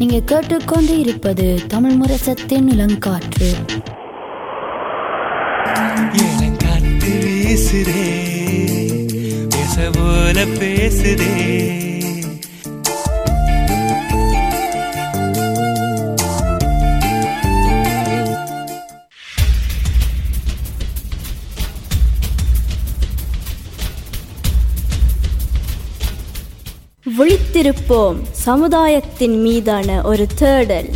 நீங்க கேட்டுக்கொண்டு இருப்பது தமிழ் முரசத்தின் இளங்காற்று. இளங்காத்து வீசுதே பேச போல பேசுதே. விழித்திருப்போம் சமுதாயத்தின் மீதான ஒரு தேடல்.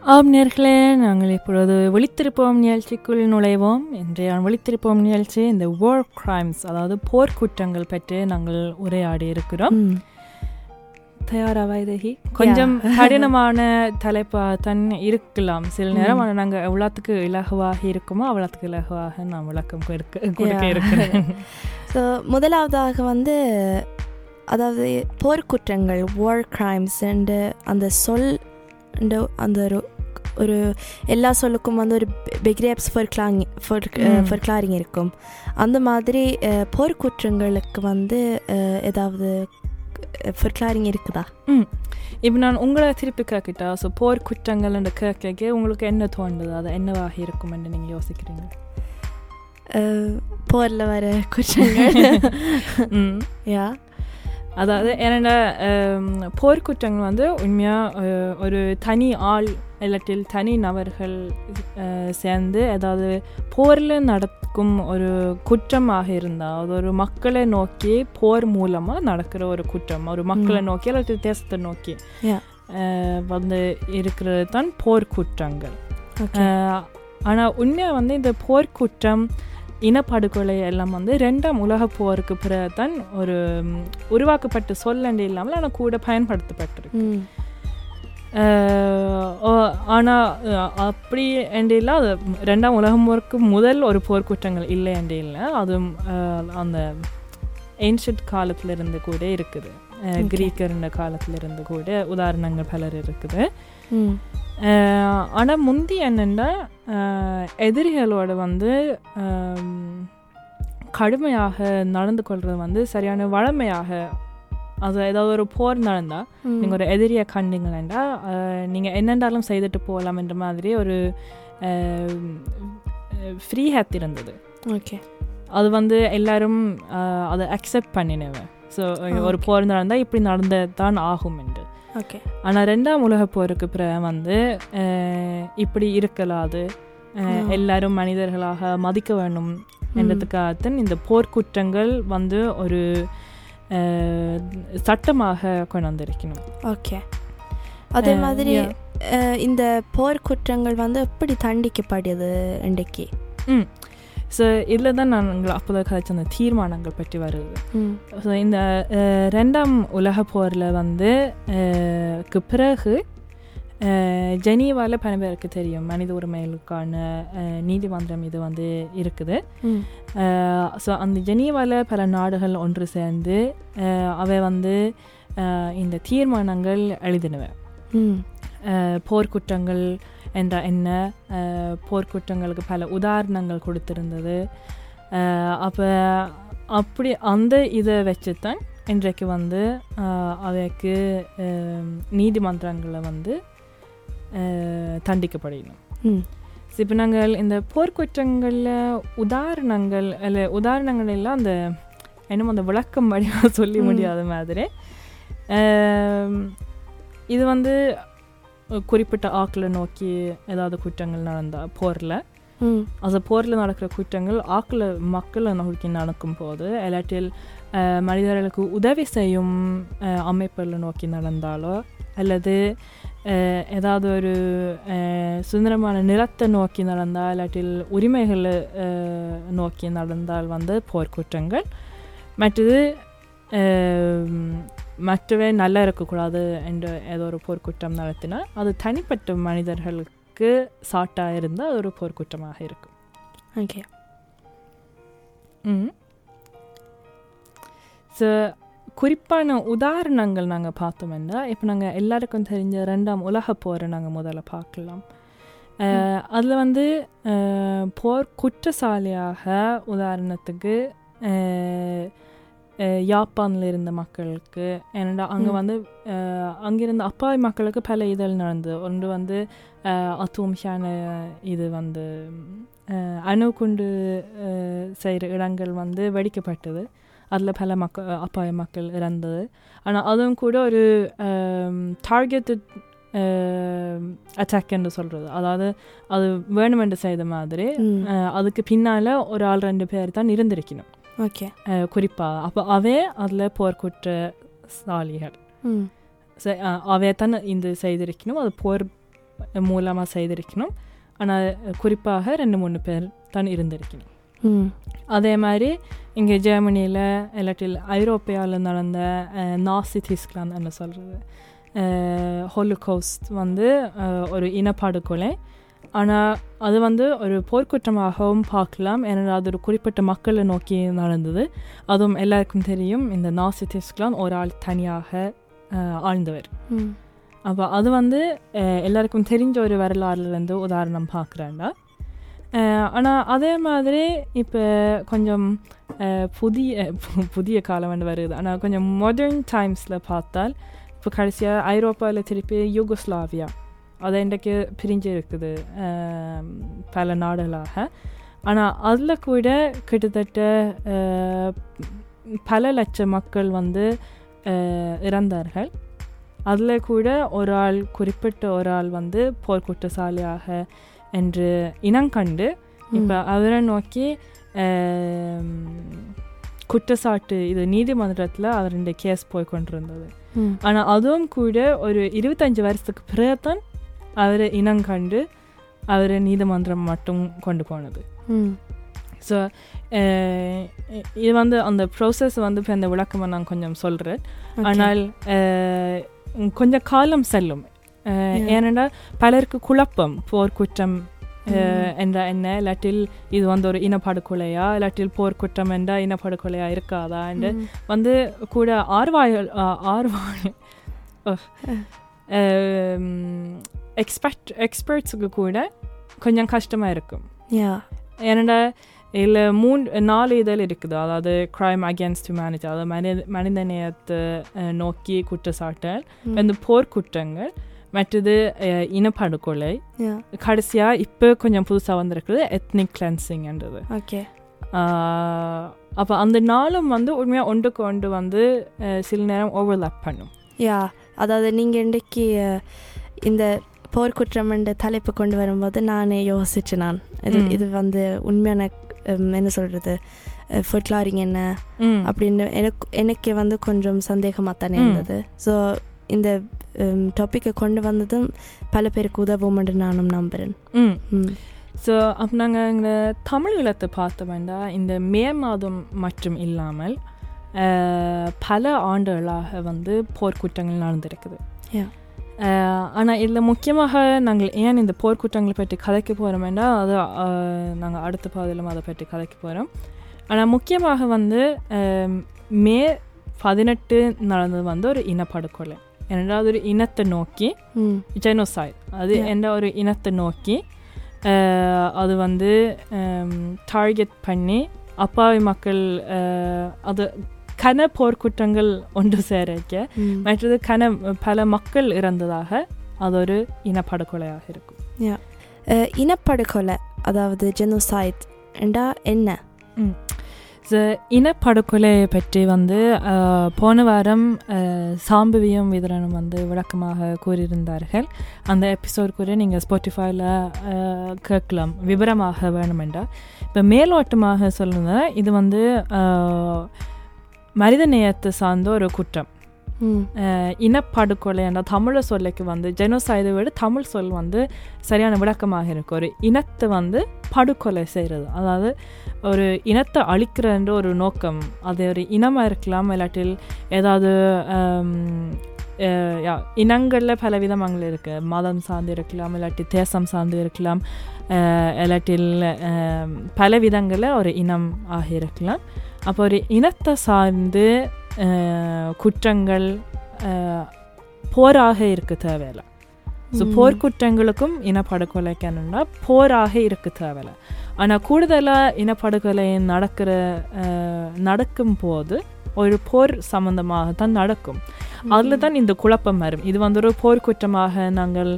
ஆம் நேர்களே நாங்கள் இப்பொழுது விழித்திருப்போம் நிகழ்ச்சிக்குள் நுழைவோம். இன்றைய விழித்திருப்போம் நிகழ்ச்சி இந்த war crimes அதாவது போர்க்குற்றங்கள் பற்றி நாங்கள் உரையாடி இருக்கிறோம். தயாரா வைதகி கொஞ்சம் கடினமான தலைப்பாக தான் இருக்கலாம். சில நேரம் ஆனால் நாங்கள் எவ்வளோத்துக்கு இலகுவாக இருக்குமோ அவ்வளோத்துக்கு இலகுவாக நான் விளக்கம் கொடுக்க கொடுக்க Yeah. இருக்கிறேன். ஸோ முதலாவதாக வந்து அதாவது போர்க்குற்றங்கள் war crimes அண்டு அந்த சொல் and அந்த ஒரு ஒரு எல்லா சொல்லுக்கும் வந்து ஒரு பெக்ரேப்ஸ் ஃபர்க்லாங். ஃபர்க்லாரிங் இருக்கும். அந்த மாதிரி அஹ், போர்க்குற்றங்களுக்கு வந்து அஹ், ஏதாவது ஃபர்க்லாரிங் இருக்குதா? இப்போ நான் உங்களை திருப்பி கேட்கிட்டா? ஸோ போர் குற்றங்கள் கேட்க உங்களுக்கு என்ன தோணுது அது என்னவாக இருக்கும் என்று நீங்கள் யோசிக்கிறீங்க? போரில் வர குற்றங்கள். ம் யா. அதாவது என்னென்ன போர்க்குற்றங்கள் வந்து உண்மையாக ஒரு தனி ஆள் இல்லாட்டில் தனி நபர்கள் சேர்ந்து அதாவது போரில் நடக்கும் ஒரு குற்றமாக இருந்தால் அது ஒரு மக்களை நோக்கி போர் மூலமாக நடக்கிற ஒரு குற்றம். ஒரு மக்களை நோக்கி இல்லாட்டி தேசத்தை நோக்கி வந்து இருக்கிறது தான் போர்க்குற்றங்கள் ஆனால் உண்மையாக வந்து இந்த போர்க்குற்றம் இனப்படுகொலை எல்லாம் வந்து ரெண்டாம் உலக போருக்கு பிறகு தான் ஒரு உருவாக்கப்பட்ட சொல்லண்டு இல்லாமல் ஆனால் கூட பயன்படுத்தப்பட்டிருக்கு. ஆனால் அப்படி என்று இல்லை அது ரெண்டாம் உலகம் போருக்கு முதல் ஒரு போர்க்குற்றங்கள் இல்லை என்று இல்லை. அதுவும் அந்த ஏன்ஷியட் காலத்துல இருந்து கூட இருக்குது. அஹ், கிரீக்கர் இந்த காலத்துல இருந்து கூட உதாரணங்கள் பலர் இருக்குது. ஆனால் முந்தி என்னென்னா எதிரிகளோட வந்து கடுமையாக நடந்து கொள்வது வந்து சரியான வழமையாக அது ஏதாவது ஒரு போர் நடந்தால். நீங்கள் ஒரு எதிரியை கண்டீங்களா நீங்கள் என்னென்றாலும் செய்துட்டு போகலாம் என்ற மாதிரி ஒரு ஃப்ரீ ஹேத் இருந்தது. ஓகே. அது வந்து எல்லாரும் அதை அக்செப்ட் பண்ணினவன் ஸோ ஒரு போர் நடந்தால் இப்படி நடந்து தான் ஆகும் என்று. ஓகே. ஆனால் ரெண்டாம் உலக போருக்கு பிறகு வந்து இப்படி இருக்கலாது. எல்லாரும் மனிதர்களாக மதிக்க வேண்டும் என்றதுக்காகத்தான் இந்த போர்க்குற்றங்கள் வந்து ஒரு சட்டமாக கொண்டு வந்திருக்கணும் ஓகே அதே மாதிரி இந்த போர் குற்றங்கள் வந்து எப்படி தண்டிக்கப்படுது இன்றைக்கு? ம். ஸோ இதில் தான் நான் உங்களை அப்போதான் கதைச்ச அந்த தீர்மானங்கள் பற்றி வருது. ஸோ இந்த ரெண்டாம் உலக போரில் வந்து பிறகு ஜெனீவாவில் பல பேருக்கு தெரியும். மனித உரிமைகளுக்கான நீதிமன்றம் இது வந்து இருக்குது. ஸோ அந்த ஜெனீவாவில் பல நாடுகள் ஒன்று சேர்ந்து அவை வந்து இந்த தீர்மானங்கள் எழுதினவை. ம். அஹ், போர்க்குற்றங்கள் என்ற என்ன போர்க்குற்றங்களுக்கு பல உதாரணங்கள் கொடுத்திருந்தது. அப்போ அப்படி அந்த இதை வச்சு தான் இன்றைக்கு வந்து அவைக்கு நீதிமன்றங்களை வந்து தண்டிக்கப்படணும் இப்போ நாங்கள் இந்த போர்க்குற்றங்களில் உதாரணங்கள் அல்ல உதாரணங்கள் எல்லாம் அந்த என்னமோ அந்த விளக்கம் வடிவாக சொல்லி. முடியாத மாதிரி. இது வந்து குறிப்பிட்ட ஆக்களை நோக்கி ஏதாவது குற்றங்கள் நடந்தால் போரில். அது போரில் நடக்கிற குற்றங்கள் ஆக்களை மக்களை நோக்கி நடக்கும் போது இல்லாட்டில் மனிதர்களுக்கு உதவி செய்யும் அமைப்புகளை நோக்கி நடந்தாலோ அல்லது ஏதாவது ஒரு சுதந்திரமான நிலத்தை நோக்கி நடந்தால் இல்லாட்டில் உரிமைகளை நோக்கி நடந்தால் வந்து போர்க்குற்றங்கள். மற்றது மற்றவை நல்லா இருக்கக்கூடாது என்ற ஏதோ ஒரு போர்க்குற்றம் நடத்தினா அது தனிப்பட்ட மனிதர்களுக்கு சாட்டாக இருந்தால் அது ஒரு போர்க்குற்றமாக இருக்கும். ஓகே. ம் ஸோ குறிப்பான உதாரணங்கள் நாங்கள் பார்த்தோம்னா இப்போ நாங்கள் எல்லாருக்கும் தெரிஞ்ச ரெண்டாம் உலக போரை நாங்கள் முதல்ல பார்க்கலாம். அதில் வந்து போர் குற்றசாலியாக உதாரணத்துக்கு யாப்பான்ல இருந்த மக்களுக்கு ஏன்னா அங்கே. வந்து அங்கிருந்த அப்பாவி மக்களுக்கு பல இதழ் நடந்தது. ஒன்று வந்து அத்தூம்ஷான இது வந்து அஹ், அணுகுண்டு செய்கிற இடங்கள் வந்து வெடிக்கப்பட்டது. அதில் பல மக்கள் அப்பாவி மக்கள் இறந்தது. ஆனால் அதுவும் கூட ஒரு டார்கெட்டட் அட்டாக் என்று சொல்கிறது அதாவது அது வேணுமென்று செய்த மாதிரி அதுக்கு பின்னால் ஒரு ஆள் ரெண்டு பேர் தான் இருந்திருக்கணும். ஓகே. குறிப்பாக அப்போ அவே அதில் போர்க்குற்றசாலிகள் ம். செ- அஹ், அவே தான் இந்த செய்திருக்கணும். அது போர் மூலமாக செய்திருக்கணும். ஆனால் குறிப்பாக ரெண்டு மூணு பேர் தான் இருந்திருக்கணும். அதே மாதிரி இங்கே ஜெர்மனியில் இல்லாட்டில் ஐரோப்பியாவில் நடந்த நாசி தீஸ்லாந்து என்ன சொல்கிறது ஹோலுகோஸ்ட் வந்து ஒரு இனப்படுகொலை. ஆனால் அது வந்து ஒரு போர்க்குற்றமாகவும் பார்க்கலாம். ஏன்னா அது ஒரு குறிப்பிட்ட மக்களை நோக்கி நடந்தது. அதுவும் எல்லாருக்கும் தெரியும் இந்த நாசி தீஸ்லாந்து ஒரு ஆள் தனியாக ஆழ்ந்தவர். அப்போ அது வந்து எல்லாருக்கும் தெரிஞ்ச ஒரு வரலாறுலேருந்து உதாரணம் பார்க்குறேன்டா ஆனால் அதே மாதிரி இப்போ கொஞ்சம் புதிய புதிய காலம் வந்து வருது. ஆனால் கொஞ்சம் மாடர்ன் டைம்ஸில் பார்த்தால் இப்போ கடைசியாக ஐரோப்பாவில் திருப்பி யூகோஸ்லாவியா அது இன்றைக்கு பிரிஞ்சு இருக்குது பல நாடுகளாக. ஆனால் அதில் கூட கிட்டத்தட்ட பல லட்சம் மக்கள் வந்து இறந்தார்கள். அதில் கூட ஒரு ஆள் குறிப்பிட்ட ஒரு ஆள் வந்து போர்க்குற்றசாலியாக என்று இனங்கண்டு இப்போ அவரை நோக்கி குற்றச்சாட்டு இது நீதிமன்றத்தில் அவருடைய கேஸ் போய் கொண்டிருந்தது. ஆனால் அதுவும் கூட ஒரு இருபத்தஞ்சு வருஷத்துக்கு பிறகு தான் அவர் இனங்கண்டு அவர் நீதிமன்றம் மட்டும் கொண்டு போனது. ஸோ இது வந்து அந்த ப்ரோசஸ் வந்து இப்போ இந்த விளக்கமாக நான் கொஞ்சம் சொல்கிறேன். ஆனால் கொஞ்சம் காலம் செல்லும். ஏனென்றால் பலருக்கு குழப்பம் போர்க்குற்றம். என்ற என்ன இல்லாட்டில் இது வந்து ஒரு இனப்படுகொலையா இல்லாட்டில் போர்க்குற்றம் என்ற இனப்படுகொலையா இருக்காதா என்று. வந்து கூட ஆர்வாயல் ஆர்வாய் எக்ஸ்பர்ட் எக்ஸ்பர்ட்ஸுக்கு கூட கொஞ்சம் கஷ்டமாக இருக்கும் ஏன்னா இதில் மூன்று நாலு இதழ் இருக்குது அதாவது crime against humanity அதாவது மனித மனித நேயத்தை அஹ், நோக்கி குற்றச்சாட்டல். இந்த போர்க்குற்றங்கள் மற்றது இனப்படுகொலை யா கடைசியாக இப்போ கொஞ்சம் புதுசாக வந்திருக்குது எத்னிக் கிளென்சிங்ன்றது ஓகே அப்போ அந்த நாளும் வந்து உண்மையாக ஒன்றுக்கு ஒன்று வந்து சில நேரம் ஓவர்லாப் பண்ணும் யா அதாவது நீங்கள் இன்றைக்கு இந்த போர்க்குற்றம் என்ற தலைப்பு கொண்டு வரும்போது நானே யோசிச்சு நான் இது. இது வந்து உண்மையான என்ன சொல்கிறது ஃபுட்லாரிங் என்ன அப்படின்னு எனக்கு எனக்கு வந்து கொஞ்சம் சந்தேகமாக தானே. இருந்தது ஸோ இந்த டாப்பிக்கை கொண்டு வந்ததும் பல பேருக்கு உதவும் என்று நானும் நம்புகிறேன் ஸோ அப்போ நாங்கள் இந்த தமிழ் ஈழத்தை பார்த்த வேண்டாம் இந்த மே மாதம் மட்டும் இல்லாமல் பல ஆண்டுகளாக வந்து போர்க்குற்றங்கள் நடந்திருக்குது. ஆனால் இதில் முக்கியமாக நாங்கள் ஏன் இந்த போர்க்குற்றங்களை பற்றி கதைக்க போகிறோம்னா அது நாங்கள் அடுத்த பாதையிலும் அதை பற்றி கதைக்க போகிறோம் ஆனால் முக்கியமாக வந்து மே பதினெட்டு நடந்தது வந்து ஒரு இனப்படுகொலை அது ஒரு இனத்தை நோக்கி ஜெனோசைட் அது. என்ற ஒரு இனத்தை நோக்கி அது வந்து டார்கெட் பண்ணி அப்பாவி மக்கள் அது கன போர்க்குற்றங்கள் ஒன்று சேரிக்க மற்றது கன பல மக்கள் இறந்ததாக அது ஒரு இனப்படுகொலையாக இருக்கும் இனப்படுகொலை அதாவது ஜெனோசைட் என்றா என்ன இனப்படுகொலையை பற்றி வந்து போன வாரம் அஹ், சாம்பவியும் விதரனும் வந்து விளக்கமாக கூறியிருந்தார்கள். அந்த எபிசோட் கூட நீங்கள் ஸ்பாட்டிஃபைல கேட்கலாம். விவரமாக வேணுமெண்டா. இப்போ மேலோட்டமாக சொல்லுங்கள் இது வந்து மனித நேயத்தை சார்ந்த ஒரு குற்றம். இனப்படுகொலை என்ற தமிழ சொல்லுக்கு வந்து ஜெனோசைதை விட தமிழ் சொல் வந்து சரியான விளக்கமாக இருக்கு. ஒரு இனத்தை வந்து படுகொலை செய்கிறது அதாவது ஒரு இனத்தை அழிக்கிறன்ற ஒரு நோக்கம். அது ஒரு இனமாக இருக்கலாம் இல்லாட்டில் ஏதாவது இனங்களில் பல விதமாக இருக்குது மதம் சார்ந்து இருக்கலாம் இல்லாட்டி தேசம் சார்ந்து இருக்கலாம் இல்லாட்டில் பல விதங்களில் ஒரு இனம் ஆகி இருக்கலாம். அப்போ ஒரு இனத்தை சார்ந்து குற்றங்கள் போராக இருக்க தேவையில்லை. ஸோ. போர்க்குற்றங்களுக்கும் இனப்படுகொலைக்கணும்னா போராக இருக்க தேவையில்லை. ஆனால் கூடுதலாக இனப்படுகொலை நடக்கிற நடக்கும் போது ஒரு போர் சம்பந்தமாக தான் நடக்கும். அதில் தான் இந்த குழப்பம் வரும். இது வந்து ஒரு போர்க்குற்றமாக நாங்கள்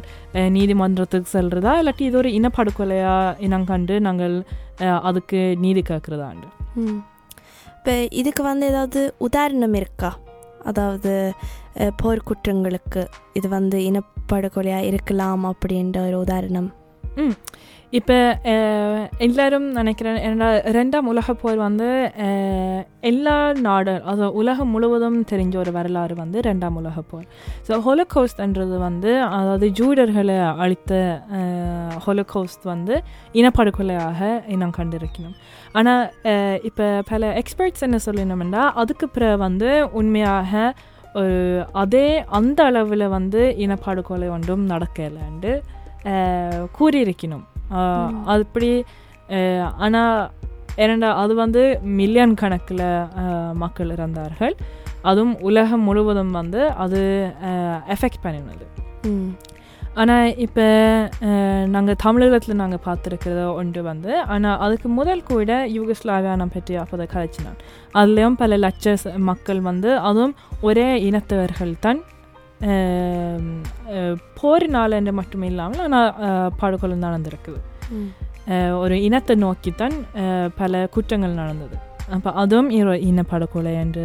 நீதிமன்றத்துக்கு செல்றதா? இல்லாட்டி இது ஒரு இனப்படுகொலையா? இனம் கண்டு நாங்கள் அதுக்கு நீதி கேட்குறதாண்டு. இப்போ இதுக்கு வந்து ஏதாவது உதாரணம் இருக்கா? அதாவது போர்க்குற்றங்களுக்கு இது வந்து இனப்படுகொலையாக இருக்கலாம் அப்படின்ற ஒரு உதாரணம். இப்போ எல்லாரும் நினைக்கிறேன் என்னடா ரெண்டாம் உலக போர் வந்து எல்லா நாடு அது உலகம் முழுவதும் தெரிஞ்ச ஒரு வரலாறு வந்து ரெண்டாம் உலக போர். ஸோ ஹொலோகோஸ்ட்ன்றது வந்து அதாவது ஜூடர்களை அழித்த ஹொலோகோஸ்ட் வந்து இனப்படுகொலையாக இனம் கண்டிருக்கணும். ஆனால் இப்போ பல எக்ஸ்பர்ட்ஸ் என்ன சொல்லினோம்னா அதுக்கு பிறகு வந்து உண்மையாக ஒரு அதே அந்த அளவில் வந்து இனப்படுகொலை ஒன்றும் நடக்கலைன்னு அஹ், கூறியிருக்கணும். அப்படி ஆனால் ஏனெண்டா அது வந்து மில்லியன் கணக்கில் மக்கள் இறந்தார்கள். அதுவும் உலகம் முழுவதும் வந்து அது எஃபெக்ட் பண்ணினது. ஆனால் இப்போ நாங்கள் தமிழகத்தில் நாங்கள் பார்த்துருக்கிறது ஒன்று வந்து ஆனால் அதுக்கு முதல் கூட யூகஸ்லாவியானம் பற்றி அப்போதை கதைச்சினான். அதுலேயும் பல லட்ச மக்கள் வந்து அதுவும் ஒரே இனத்தவர்கள் தான் போரினால் என்று மட்டும் இல்லாமல் ஆனால் படுகொலை நடந்திருக்குது. ஒரு இனத்தை நோக்கித்தான் பல குற்றங்கள் நடந்தது. அப்போ அதுவும் ஒரு இனப்படுகொலை என்று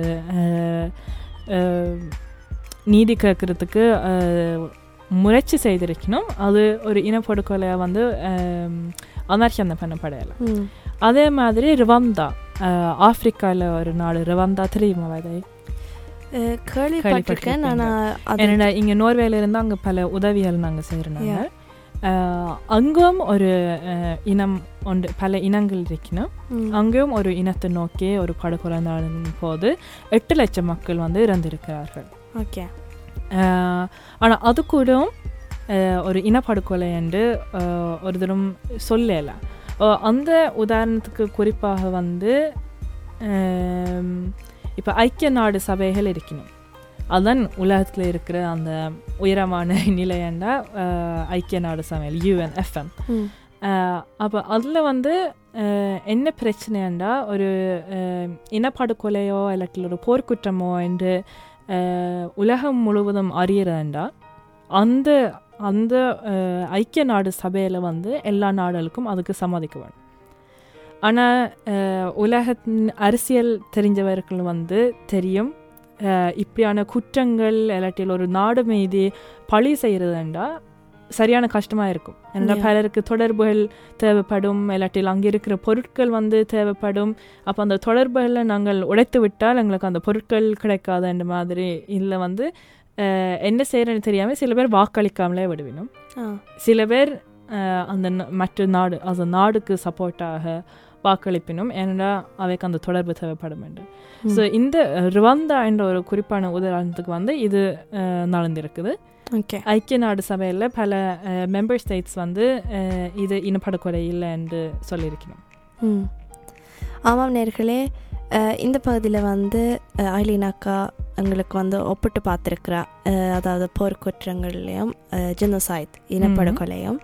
நீதி கேட்கறதுக்கு முயற்சி செய்திருக்கணும். அது ஒரு இனப்படுகொலையாக வந்து அமர்ஷனம் பண்ணப்படையலை அதே மாதிரி ருவந்தா ஆப்பிரிக்காவில் ஒரு நாடு ருவந்தா தெரியுமா வதை கேள்விப்பட்டிருக்கேன். என்னடா இங்கே நோர்வேல இருந்து அங்கே பல உதவிகள் நாங்கள் செய்கிறனாங்க அங்கும் ஒரு இனம் ஒன்று பல இனங்கள் இருக்கணும். அங்கேயும் ஒரு இனத்தை நோக்கி ஒரு படுகொலை போது எட்டு லட்சம் மக்கள் வந்து இறந்திருக்கிறார்கள். ஓகே. ஆனால் அது கூட ஒரு இனப்படுகொலை என்று ஒரு தரம் சொல்லல. அந்த உதாரணத்துக்கு குறிப்பாக வந்து இப்போ ஐக்கிய நாடு சபைகள் இருக்கணும். அதான் உலகத்தில் இருக்கிற அந்த உயரமான நிலையண்டா ஐக்கிய நாடு சபைகள் யூஎன் எஃப்எம் அப்போ அதில் வந்து என்ன பிரச்சனைண்டா ஒரு இனப்படுகொலையோ இல்லாட்டி ஒரு போர்க்குற்றமோ என்று உலகம் முழுவதும் அறியறதுண்டா அந்த அந்த ஐக்கிய நாடு சபையில் வந்து எல்லா நாடுகளுக்கும் அதுக்கு சம்மதிக்க வேணும் ஆனால் உலகத்தின் அரசியல் தெரிஞ்சவர்கள் வந்து தெரியும் இப்படியான குற்றங்கள் இல்லாட்டில் ஒரு நாடு மீது பழி செய்கிறதுண்டா சரியான கஷ்டமாக இருக்கும். ஏன்னா. பலருக்கு தொடர்புகள் தேவைப்படும். இல்லாட்டில் அங்கே இருக்கிற பொருட்கள் வந்து தேவைப்படும். அப்போ அந்த தொடர்புகளை நாங்கள் உடைத்து விட்டால் எங்களுக்கு அந்த பொருட்கள் கிடைக்காது அந்த மாதிரி இல்லை வந்து என்ன செய்கிறேன்னு தெரியாமல் சில பேர் வாக்களிக்காமலே விடுவினும். சில பேர் அந்த மற்ற நாடு அந்த நாடுக்கு சப்போர்ட்டாக வாக்களிப்பினும் ஏன்னா அவைக்கு அந்த தொடர்பு தேவைப்படும் என்று. ஸோ இந்த ருவாந்தா என்ற ஒரு குறிப்பான உதாரணத்துக்கு வந்து இது நடந்திருக்குது. ஓகே. ஐக்கிய நாடு சபையில் பல மெம்பர் ஸ்டேட்ஸ் வந்து இது இனப்படுகொலை இல்லை என்று சொல்லியிருக்கணும். ஆமாம் நேர்களே இந்த பகுதியில் வந்து ஐலினாக்கா எங்களுக்கு வந்து ஒப்பிட்டு பார்த்துருக்குறா அதாவது போர்க்குற்றங்கள்லையும் ஜெனோசைட் இனப்படுகொலையும்.